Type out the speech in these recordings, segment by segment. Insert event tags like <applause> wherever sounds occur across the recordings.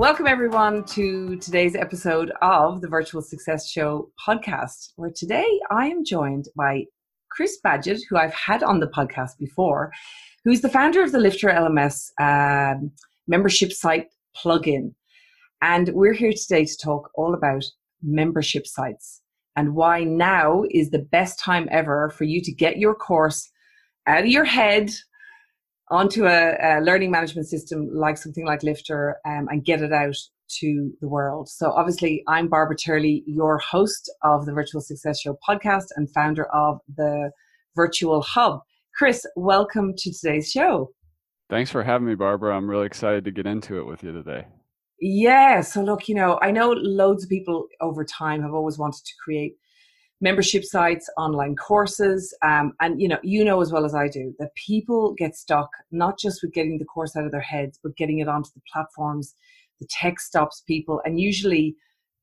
Welcome, everyone, to today's episode of the Virtual Success Show podcast, where today I am joined by Chris Badgett, who I've had on the podcast before, who's the founder of the Lifter LMS um, membership site plugin. And we're here today to talk all about membership sites and why now is the best time ever for you to get your course out of your head onto a, a learning management system like something like Lifter um, and get it out to the world. So, obviously, I'm Barbara Turley, your host of the Virtual Success Show podcast and founder of the Virtual Hub. Chris, welcome to today's show. Thanks for having me, Barbara. I'm really excited to get into it with you today. Yeah. So, look, you know, I know loads of people over time have always wanted to create membership sites, online courses, um, and you know, you know as well as I do that people get stuck not just with getting the course out of their heads, but getting it onto the platforms. The tech stops people, and usually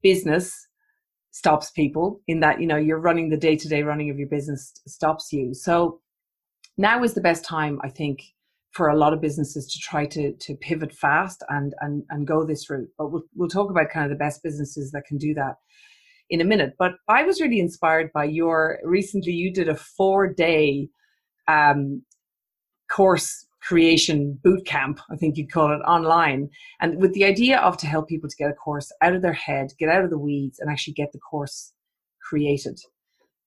business stops people in that you know you're running the day-to-day running of your business stops you. So now is the best time, I think, for a lot of businesses to try to to pivot fast and and and go this route. But we'll we'll talk about kind of the best businesses that can do that in a minute. But I was really inspired by your recently, you did a four day um, course creation boot camp, I think you'd call it online. And with the idea of to help people to get a course out of their head, get out of the weeds, and actually get the course created.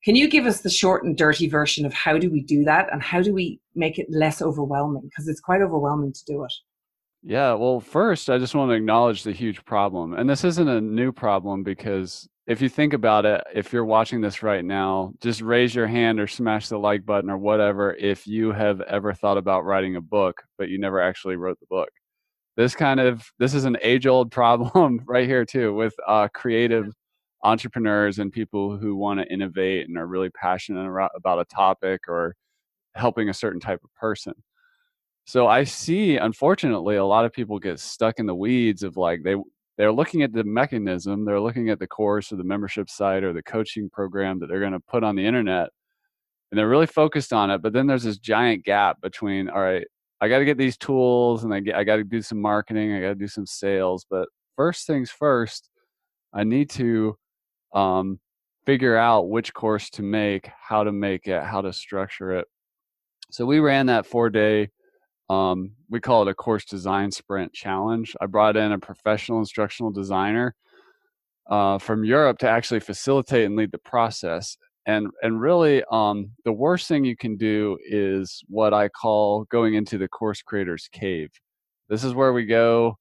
Can you give us the short and dirty version of how do we do that and how do we make it less overwhelming? Because it's quite overwhelming to do it. Yeah, well, first, I just want to acknowledge the huge problem. And this isn't a new problem because if you think about it, if you're watching this right now, just raise your hand or smash the like button or whatever if you have ever thought about writing a book, but you never actually wrote the book. This kind of this is an age old <laughs> problem right here too with uh, creative entrepreneurs and people who want to innovate and are really passionate about a topic or helping a certain type of person. So I see, unfortunately, a lot of people get stuck in the weeds of like they they're looking at the mechanism, they're looking at the course or the membership site or the coaching program that they're going to put on the internet. And they're really focused on it. But then there's this giant gap between, all right, I got to get these tools and I, I got to do some marketing, I got to do some sales. But first things first, I need to um, figure out which course to make, how to make it, how to structure it. So we ran that four day um, we call it a course design sprint challenge. I brought in a professional instructional designer uh, from Europe to actually facilitate and lead the process. And and really, um, the worst thing you can do is what I call going into the course creator's cave. This is where we go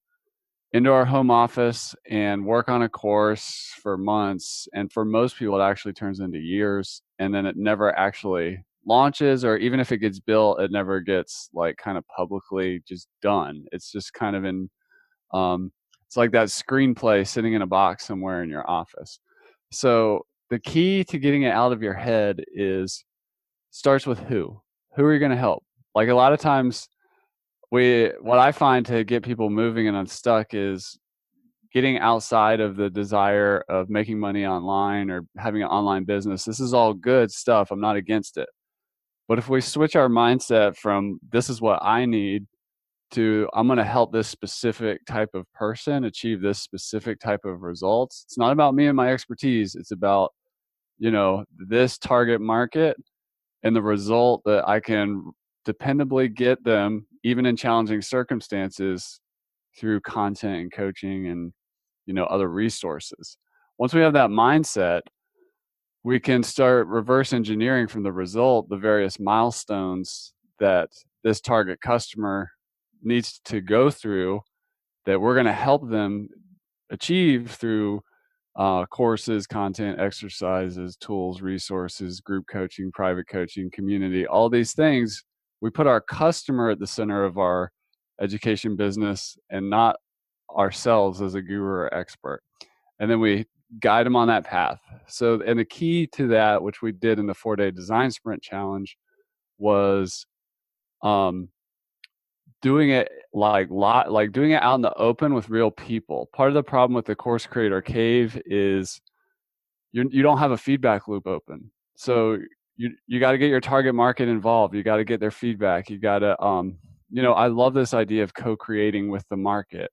into our home office and work on a course for months. And for most people, it actually turns into years, and then it never actually launches or even if it gets built it never gets like kind of publicly just done. It's just kind of in um it's like that screenplay sitting in a box somewhere in your office. So the key to getting it out of your head is starts with who. Who are you going to help? Like a lot of times we what i find to get people moving and unstuck is getting outside of the desire of making money online or having an online business. This is all good stuff. I'm not against it but if we switch our mindset from this is what I need to I'm going to help this specific type of person achieve this specific type of results, it's not about me and my expertise. It's about, you know, this target market and the result that I can dependably get them, even in challenging circumstances, through content and coaching and, you know, other resources. Once we have that mindset, we can start reverse engineering from the result the various milestones that this target customer needs to go through that we're going to help them achieve through uh, courses, content, exercises, tools, resources, group coaching, private coaching, community, all these things. We put our customer at the center of our education business and not ourselves as a guru or expert. And then we guide them on that path. So, and the key to that, which we did in the four day design sprint challenge, was um, doing it like lot like doing it out in the open with real people. Part of the problem with the course creator cave is you you don't have a feedback loop open. So you you got to get your target market involved. You got to get their feedback. You got to um you know I love this idea of co-creating with the market.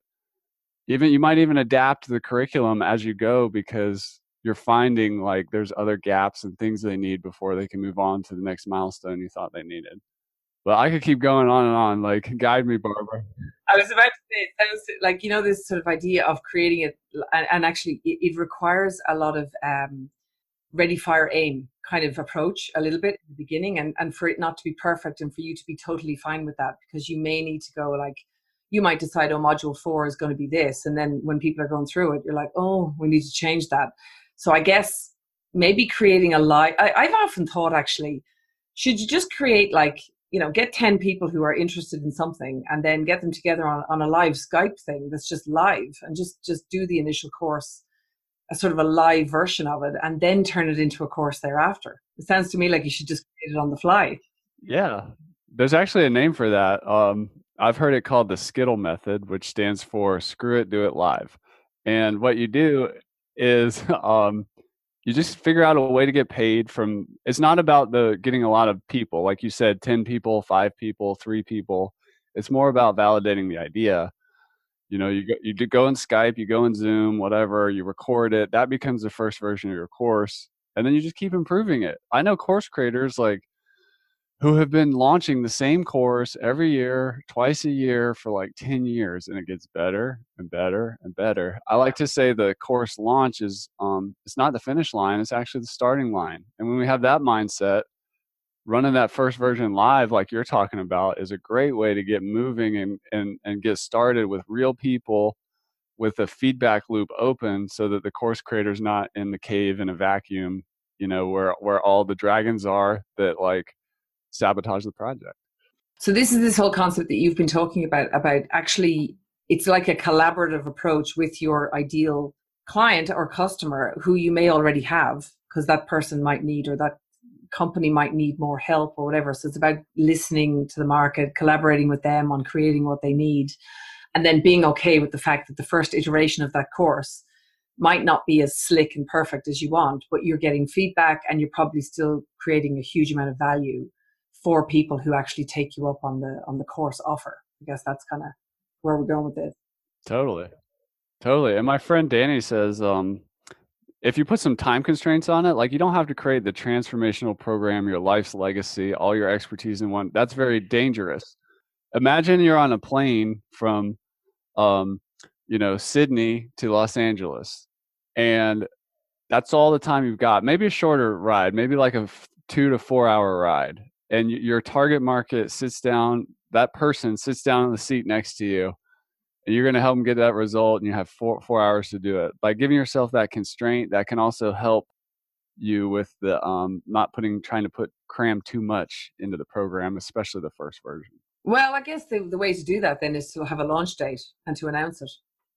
Even you might even adapt the curriculum as you go because you're finding like there's other gaps and things they need before they can move on to the next milestone you thought they needed. But I could keep going on and on. Like, <laughs> guide me, Barbara. I was about to say, like you know this sort of idea of creating it, and, and actually, it, it, requires a lot of um, ready, fire, aim kind of approach a little bit at the beginning, and and for it not to be perfect, and for you to be totally fine with that, because you may need to go like you might decide, oh, module four is going to be this, and then when people are going through it, you're like, oh, we need to change that. So I guess maybe creating a live. I've often thought actually, should you just create like you know get 10 people who are interested in something and then get them together on, on a live skype thing that's just live and just just do the initial course a sort of a live version of it and then turn it into a course thereafter it sounds to me like you should just create it on the fly yeah there's actually a name for that um, i've heard it called the SCIDL method which stands for screw it do it live. And what you do is <laughs> um, you just figure out a way to get paid from it's not about the getting a lot of people like you said 10 people 5 people 3 people. It's more about validating the idea. You know you go, you go in skype you go in zoom whatever you record it that becomes the first version of your course and then you just keep improving it. I know course creators like who have been launching the same course every year, twice a year for like 10 years, and it gets better and better and better. I like to say the course launch is um, it's not the finish line, it's actually the starting line. And when we have that mindset, running that first version live, like you're talking about, is a great way to get moving and, and, and get started with real people with a feedback loop open so that the course creator's not in the cave in a vacuum, you know, where, where all the dragons are that like sabotage the project. So this is this whole concept that you've been talking about about actually it's like a collaborative approach with your ideal client or customer who you may already have because that person might need or that company might need more help or whatever. So it's about listening to the market, collaborating with them on creating what they need, and then being okay with the fact that the first iteration of that course might not be as slick and perfect as you want, but you're getting feedback and you're probably still creating a huge amount of value for people who actually take you up on the on the course offer. I guess that's kind of where we're going with this. Totally, totally. And my friend Danny says, um, if you put some time constraints on it, like you don't have to create the transformational program, your life's legacy, all your expertise in one. That's very dangerous. Imagine you're on a plane from, um, you know, Sydney to Los Angeles, and that's all the time you've got. Maybe a shorter ride, maybe like a two to four hour ride and your target market sits down that person sits down in the seat next to you and you're going to help them get that result and you have four four hours to do it. By giving yourself that constraint that can also help you with the um, not putting trying to put cram too much into the program especially the first version. Well i guess the, the way to do that then is to have a launch date and to announce it.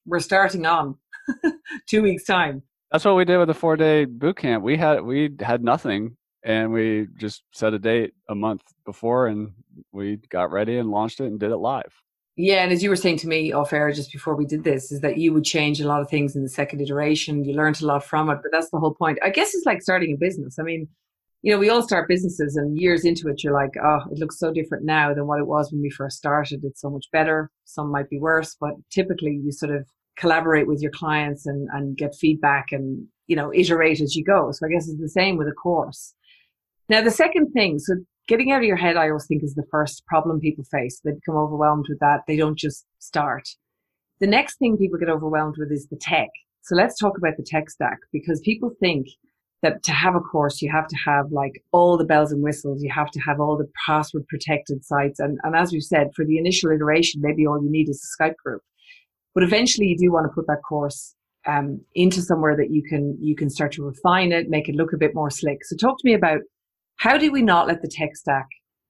We're starting on <laughs> two weeks time. That's what we did with the four day boot camp. We had we had nothing and we just set a date a month before and we got ready and launched it and did it live. Yeah and as you were saying to me off air just before we did this is that you would change a lot of things in the second iteration you learned a lot from it but that's the whole point. I guess it's like starting a business. I mean you know we all start businesses and years into it you're like oh it looks so different now than what it was when we first started. It's so much better. Some might be worse but typically you sort of collaborate with your clients and and get feedback and you know iterate as you go. So i guess it's the same with a course now, the second thing, so getting out of your head, I always think is the first problem people face. They become overwhelmed with that. They don't just start. The next thing people get overwhelmed with is the tech. So let's talk about the tech stack because people think that to have a course, you have to have like all the bells and whistles. You have to have all the password protected sites. And, and as we said, for the initial iteration, maybe all you need is a Skype group. But eventually you do want to put that course um, into somewhere that you can, you can start to refine it, make it look a bit more slick. So talk to me about how do we not let the tech stack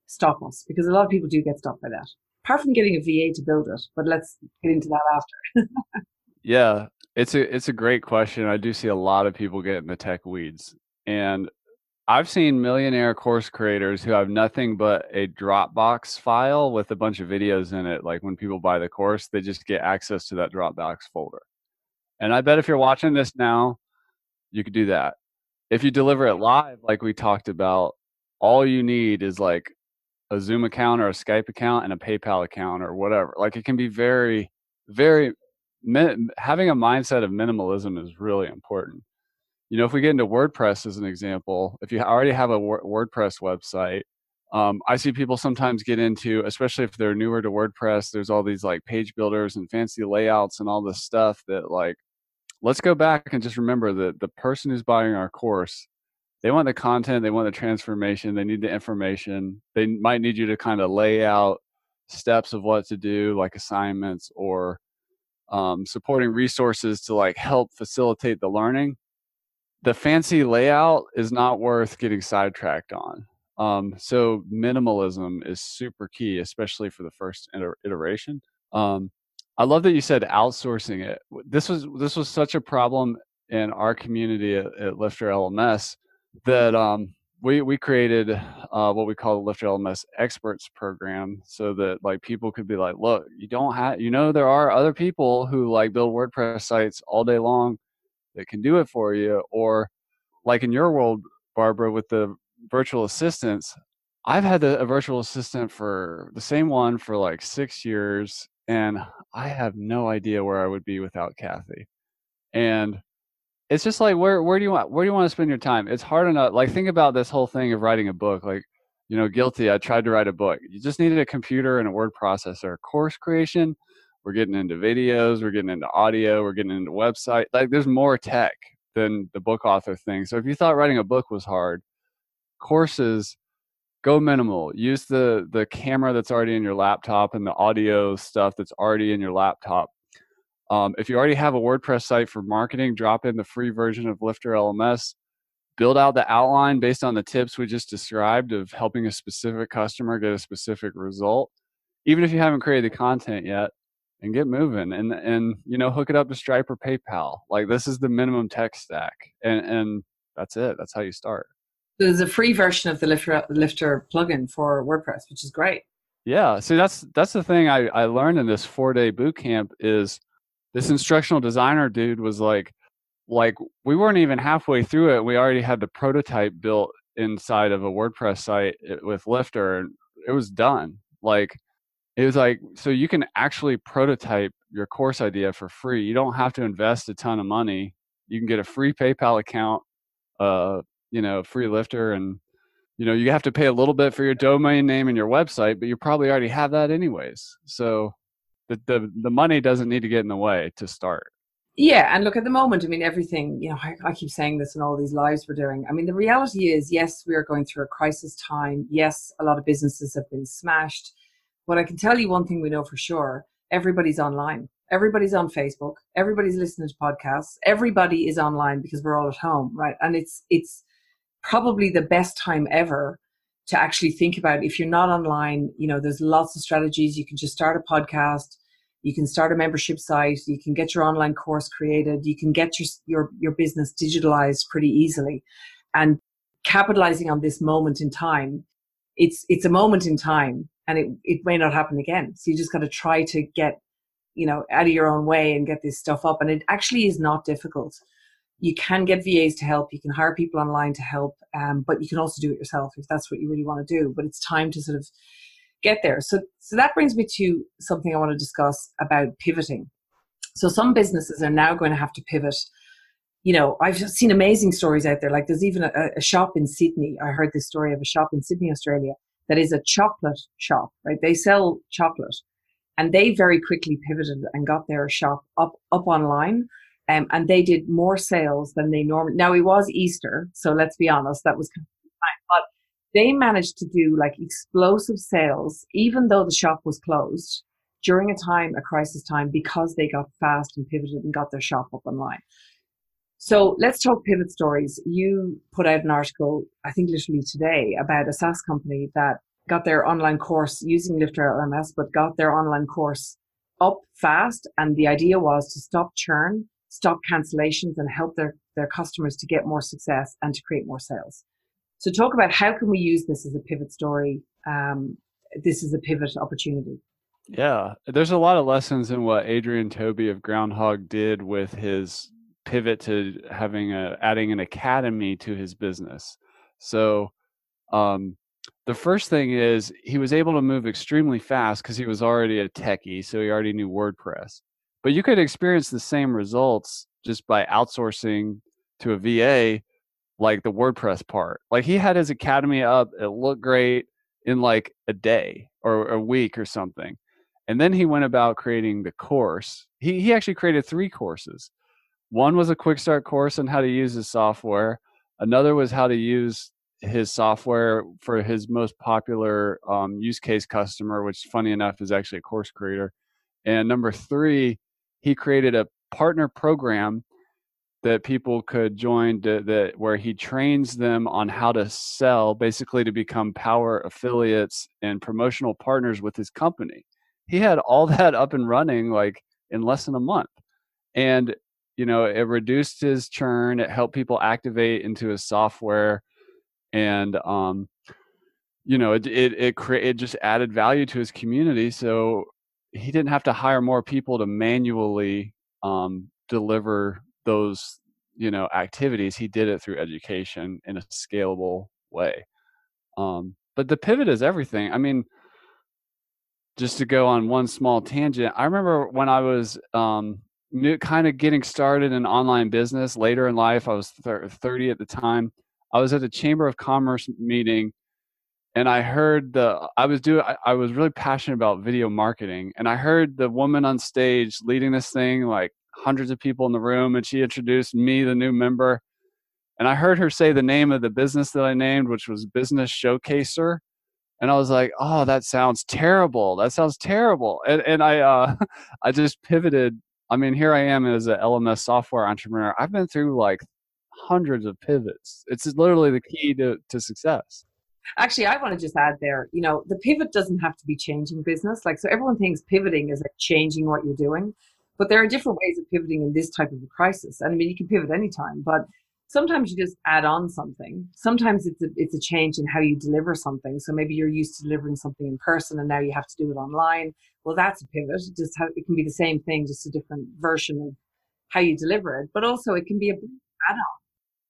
stop us? Because a lot of people do get stopped by that. Apart from getting a VA to build it, but let's get into that after. <laughs> yeah, It's a it's a great question. I do see a lot of people get in the tech weeds. And I've seen millionaire course creators who have nothing but a Dropbox file with a bunch of videos in it. Like when people buy the course, they just get access to that Dropbox folder. And I bet if you're watching this now, you could do that. If you deliver it live, like we talked about, all you need is like a Zoom account or a Skype account and a PayPal account or whatever. Like it can be very, very, having a mindset of minimalism is really important. You know, if we get into WordPress as an example, if you already have a WordPress website, um, I see people sometimes get into, especially if they're newer to WordPress, there's all these like page builders and fancy layouts and all this stuff that like, let's go back and just remember that the person who's buying our course they want the content, they want the transformation, they need the information. They might need you to kind of lay out steps of what to do, like assignments or um, supporting resources to like help facilitate the learning. The fancy layout is not worth getting sidetracked on. Um, so minimalism is super key, especially for the first iteration. Um, I love that you said outsourcing it. This was this was such a problem in our community at, at Lifter LMS that um, we we created uh, what we call the Lifter LMS Experts Program, so that like people could be like, look, you don't have, you know, there are other people who like build WordPress sites all day long that can do it for you, or like in your world, Barbara, with the virtual assistants. I've had the, a virtual assistant for the same one for like six years, and I have no idea where I would be without Kathy. And it's just like where where do you want where do you want to spend your time? It's hard enough. Like think about this whole thing of writing a book. Like you know, guilty. I tried to write a book. You just needed a computer and a word processor. Course creation. We're getting into videos. We're getting into audio. We're getting into website. Like there's more tech than the book author thing. So if you thought writing a book was hard, courses go minimal. Use the the camera that's already in your laptop and the audio stuff that's already in your laptop um, if you already have a WordPress site for marketing, drop in the free version of Lifter LMS. Build out the outline based on the tips we just described of helping a specific customer get a specific result. Even if you haven't created the content yet, and get moving and and you know hook it up to Stripe or PayPal. Like this is the minimum tech stack, and and that's it. That's how you start. There's a free version of the Lifter Lifter plugin for WordPress, which is great. Yeah, see that's that's the thing I I learned in this four day boot camp is this instructional designer dude was like like we weren't even halfway through it we already had the prototype built inside of a wordpress site eh, with lifter and it was done. Like it was like so you can actually prototype your course idea for free you don't have to invest a ton of money you can get a free paypal account uh you know free lifter and you know you have to pay a little bit for your domain name and your website but you probably already have that anyways so the, the the money doesn't need to get in the way to start. Yeah and look at the moment i mean everything you know I, I, keep saying this in all these lives we're doing. I mean the reality is yes we are going through a crisis time. Yes a lot of businesses have been smashed. But i can tell you one thing we know for sure everybody's online. Everybody's on facebook. Everybody's listening to podcasts. Everybody is online because we're all at home right? And it's it's probably the best time ever to actually think about if you're not online you know there's lots of strategies. You can just start a podcast. You can start a membership site. You can get your online course created. You can get your your, your business digitalized pretty easily. And capitalizing on this moment in time it's it's a moment in time and it, it may not happen again. So you just got to try to get you know out of your own way and get this stuff up. And it actually is not difficult you can get VAs to help. You can hire people online to help, um, but you can also do it yourself if that's what you really want to do. But it's time to sort of get there. So, so that brings me to something I want to discuss about pivoting. So some businesses are now going to have to pivot. You know, I've seen amazing stories out there. Like there's even a, a shop in Sydney. I heard this story of a shop in Sydney, Australia, that is a chocolate shop. Right, they sell chocolate, and they very quickly pivoted and got their shop up up online um, and they did more sales than they normally. Now it was Easter, so let's be honest, that was kind of but they managed to do like explosive sales, even though the shop was closed during a time, a crisis time, because they got fast and pivoted and got their shop up online. So let's talk pivot stories. You put out an article, I think literally today, about a SaaS company that got their online course using Lifter LMS, but got their online course up fast. And the idea was to stop churn stop cancellations and help their, their customers to get more success and to create more sales. So talk about how can we use this as a pivot story. Um, this is a pivot opportunity. Yeah, there's a lot of lessons in what Adrian Tobey of Groundhogg did with his pivot to having a adding an academy to his business. So, um, the first thing is he was able to move extremely fast because he was already a techie, so he already knew WordPress. But you could experience the same results just by outsourcing to a VA, like the WordPress part. Like he had his academy up, it looked great in like a day or a week or something. And then he went about creating the course. He, he actually created three courses. One was a quick start course on how to use his software. Another was how to use his software for his most popular um, use case customer, which, funny enough, is actually a course creator. And number three, he created a partner program that people could join to, that where he trains them on how to sell, basically to become power affiliates and promotional partners with his company. He had all <laughs> that up and running like in less than a month. And you know it reduced his churn it helped people activate into his software and um you know it it it, cre- it just added value to his community. So he didn't have to hire more people to manually um deliver those you know activities he did it through education in a scalable way um but the pivot is everything i mean just to go on one small tangent, I remember when I was um, new, kind of getting started in online business later in life. I was 30 at the time. I was at a Chamber of Commerce meeting, and I heard the. I was doing. I, I was really passionate about video marketing, and I heard the woman on stage leading this thing, like hundreds of people in the room, and she introduced me, the new member, and I heard her say the name of the business that I named, which was Business Showcaser and I was like, "Oh, that sounds terrible. That sounds terrible." And and I uh, <laughs> I just pivoted. I mean, here I am as an LMS software entrepreneur. I've been through like hundreds of pivots. It's literally the key to to success. Actually, I want to just add there. You know, the pivot doesn't have to be changing business. Like, so everyone thinks pivoting is like changing what you're doing, but there are different ways of pivoting in this type of a crisis. And I mean, you can pivot anytime, but sometimes you just add on something. Sometimes it's a, it's a change in how you deliver something. So maybe you're used to delivering something in person and now you have to do it online. Well, that's a pivot. It just have, it can be the same thing, just a different version of how you deliver it. But also it can be a add-on.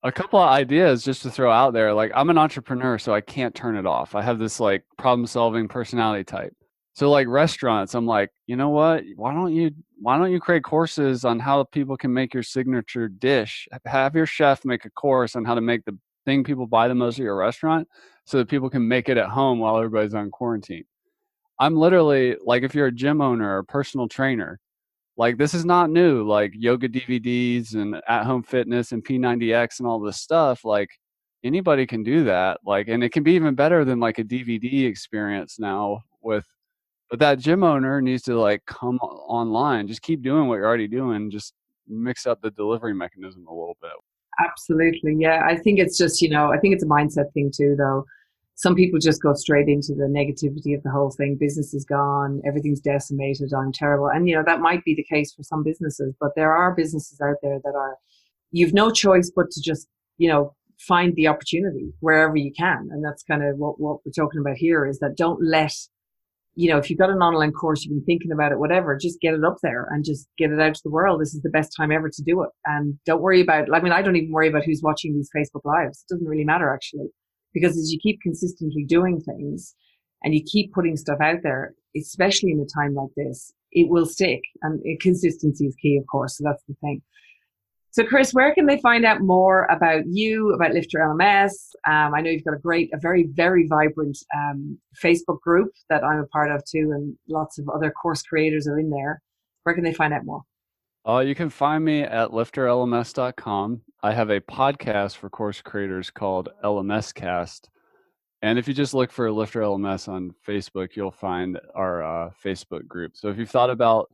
A couple of ideas just to throw out there. Like I'm an entrepreneur, so I can't turn it off. I have this like problem-solving personality type. So like restaurants, I'm like, you know what? Why don't you why don't you create courses on how people can make your signature dish? Have your chef make a course on how to make the thing people buy the most at your restaurant so that people can make it at home while everybody's on quarantine. I'm literally like if you're a gym owner or personal trainer, like this is not new, like yoga DVDs and at home fitness and P90X and all this stuff, like anybody can do that. Like and it can be even better than like a DVD experience now with but that gym owner needs to like come online just keep doing what you're already doing just mix up the delivery mechanism a little bit absolutely yeah i think it's just you know i think it's a mindset thing too though some people just go straight into the negativity of the whole thing business is gone everything's decimated i'm terrible and you know that might be the case for some businesses but there are businesses out there that are you've no choice but to just you know find the opportunity wherever you can and that's kind of what, what we're talking about here is that don't let you know, if you've got an online course, you've been thinking about it, whatever, just get it up there and just get it out to the world. This is the best time ever to do it. And don't worry about, I mean, I don't even worry about who's watching these Facebook lives. It doesn't really matter actually, because as you keep consistently doing things and you keep putting stuff out there, especially in a time like this, it will stick. And consistency is key, of course. So that's the thing. So, Chris, where can they find out more about you, about Lifter LMS? Um, I know you've got a great, a very, very vibrant um, Facebook group that I'm a part of too, and lots of other course creators are in there. Where can they find out more? Uh, you can find me at lifterlms.com. I have a podcast for course creators called LMS Cast. And if you just look for Lifter LMS on Facebook, you'll find our uh, Facebook group. So if you've thought about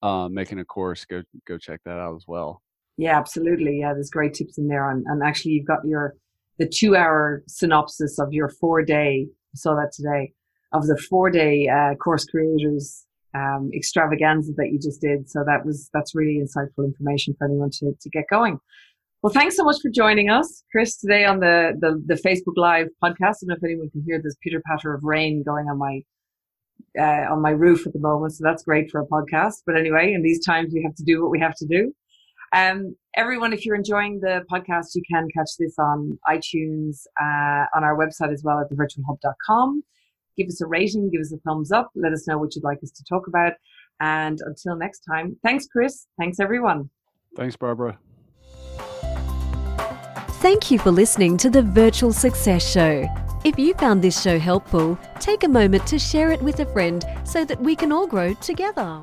uh, making a course, go go check that out as well. Yeah, absolutely. Yeah, there's great tips in there. And, and actually, you've got your the two hour synopsis of your four day. I saw that today of the four day uh, course creators um, extravaganza that you just did. So that was that's really insightful information for anyone to to get going. Well, thanks so much for joining us, Chris, today on the, the, the Facebook Live podcast. I don't know if anyone can hear this pitter patter of rain going on my uh, on my roof at the moment, so that's great for a podcast. But anyway, in these times, we have to do what we have to do. Um, everyone, if you're enjoying the podcast, you can catch this on iTunes, uh, on our website as well at thevirtualhub.com. Give us a rating, give us a thumbs up, let us know what you'd like us to talk about. And until next time, thanks, Chris. Thanks, everyone. Thanks, Barbara. Thank you for listening to the Virtual Success Show. If you found this show helpful, take a moment to share it with a friend so that we can all grow together.